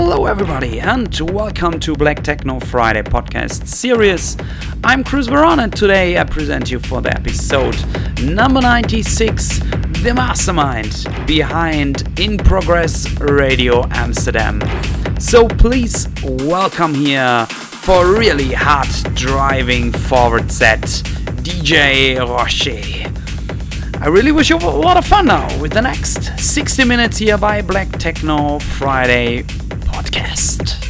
Hello, everybody, and welcome to Black Techno Friday podcast series. I'm Chris Veron, and today I present you for the episode number 96 the mastermind behind In Progress Radio Amsterdam. So please welcome here for really hot driving forward set, DJ Rocher. I really wish you a lot of fun now with the next 60 minutes here by Black Techno Friday podcast.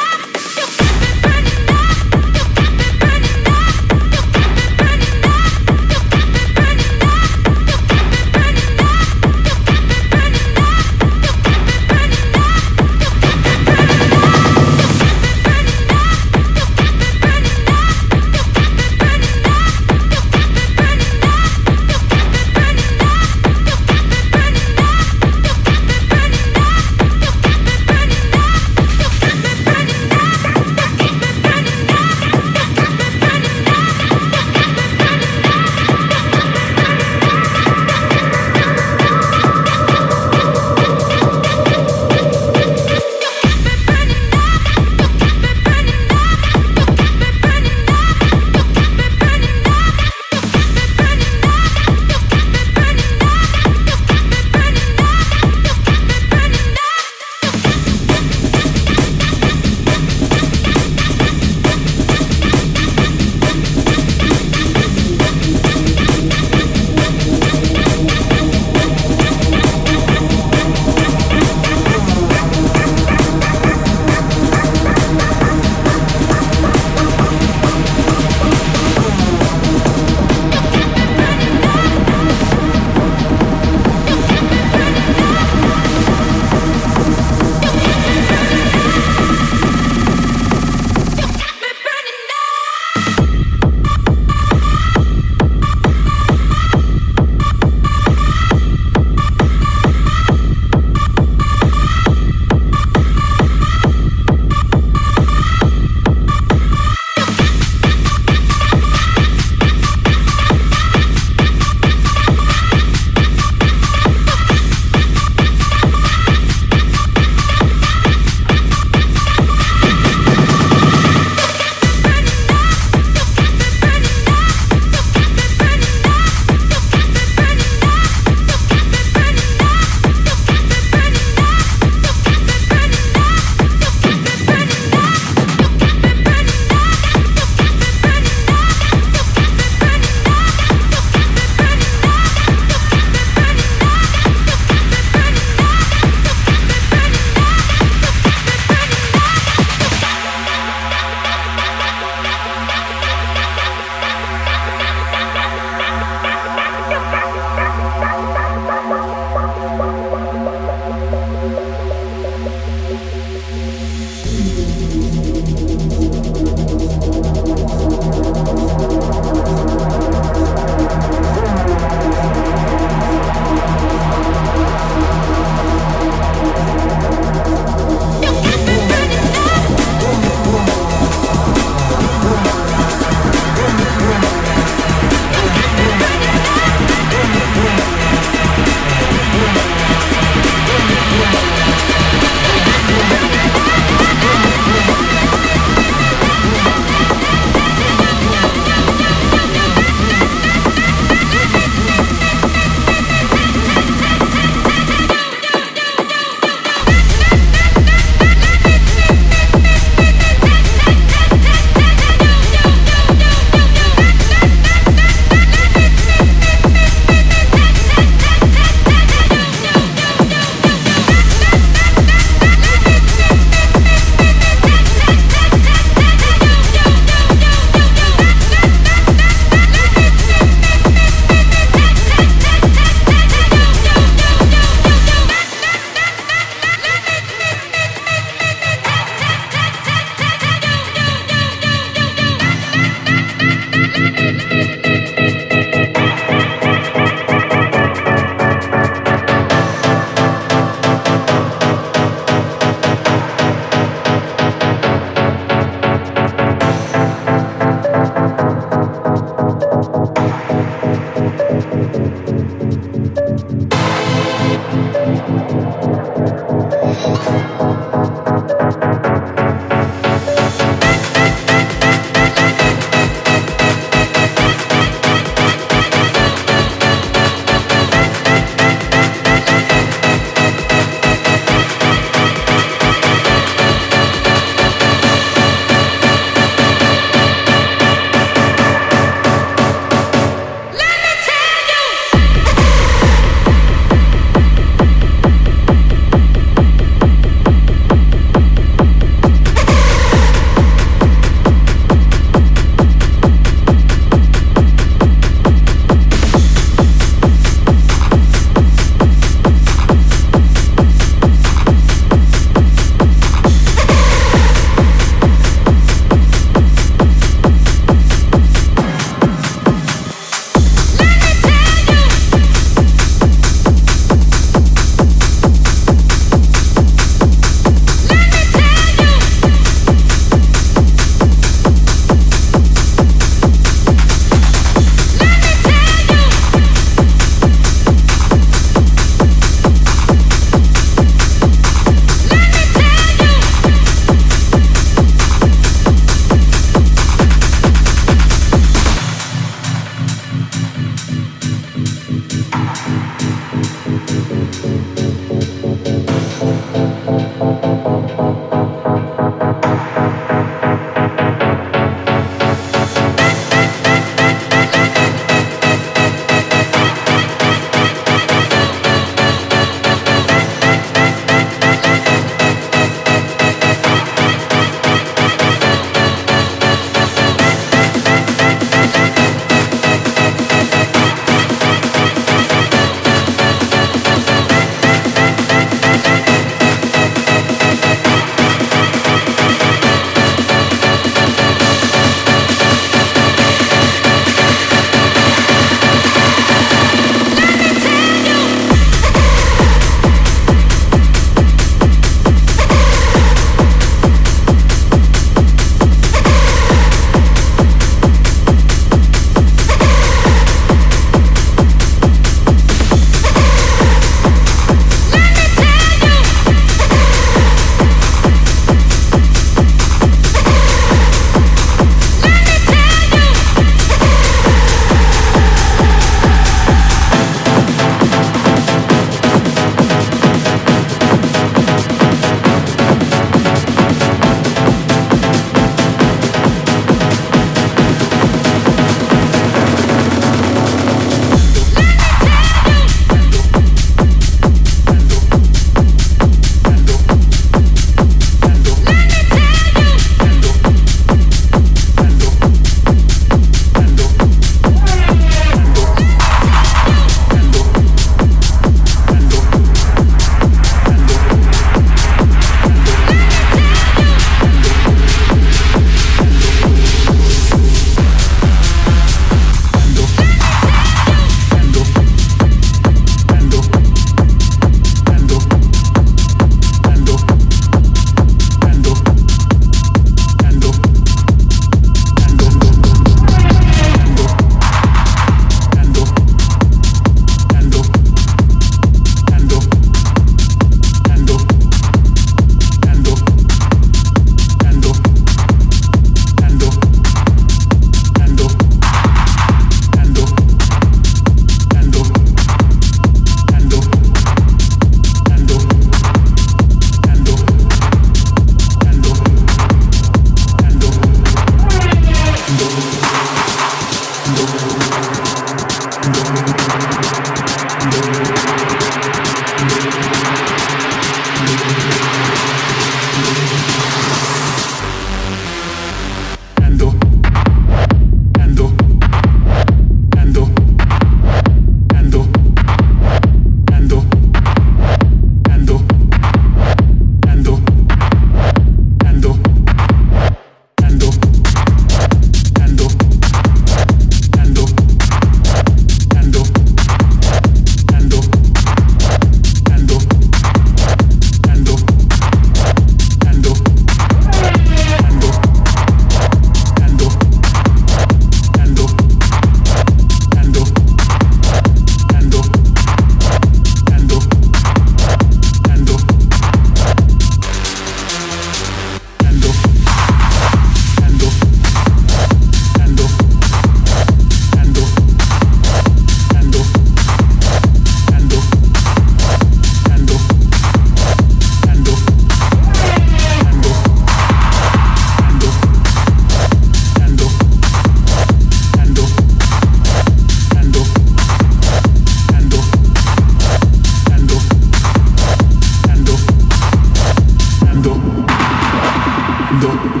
Friday.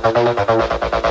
バカバカバカバカ。